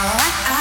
Oh,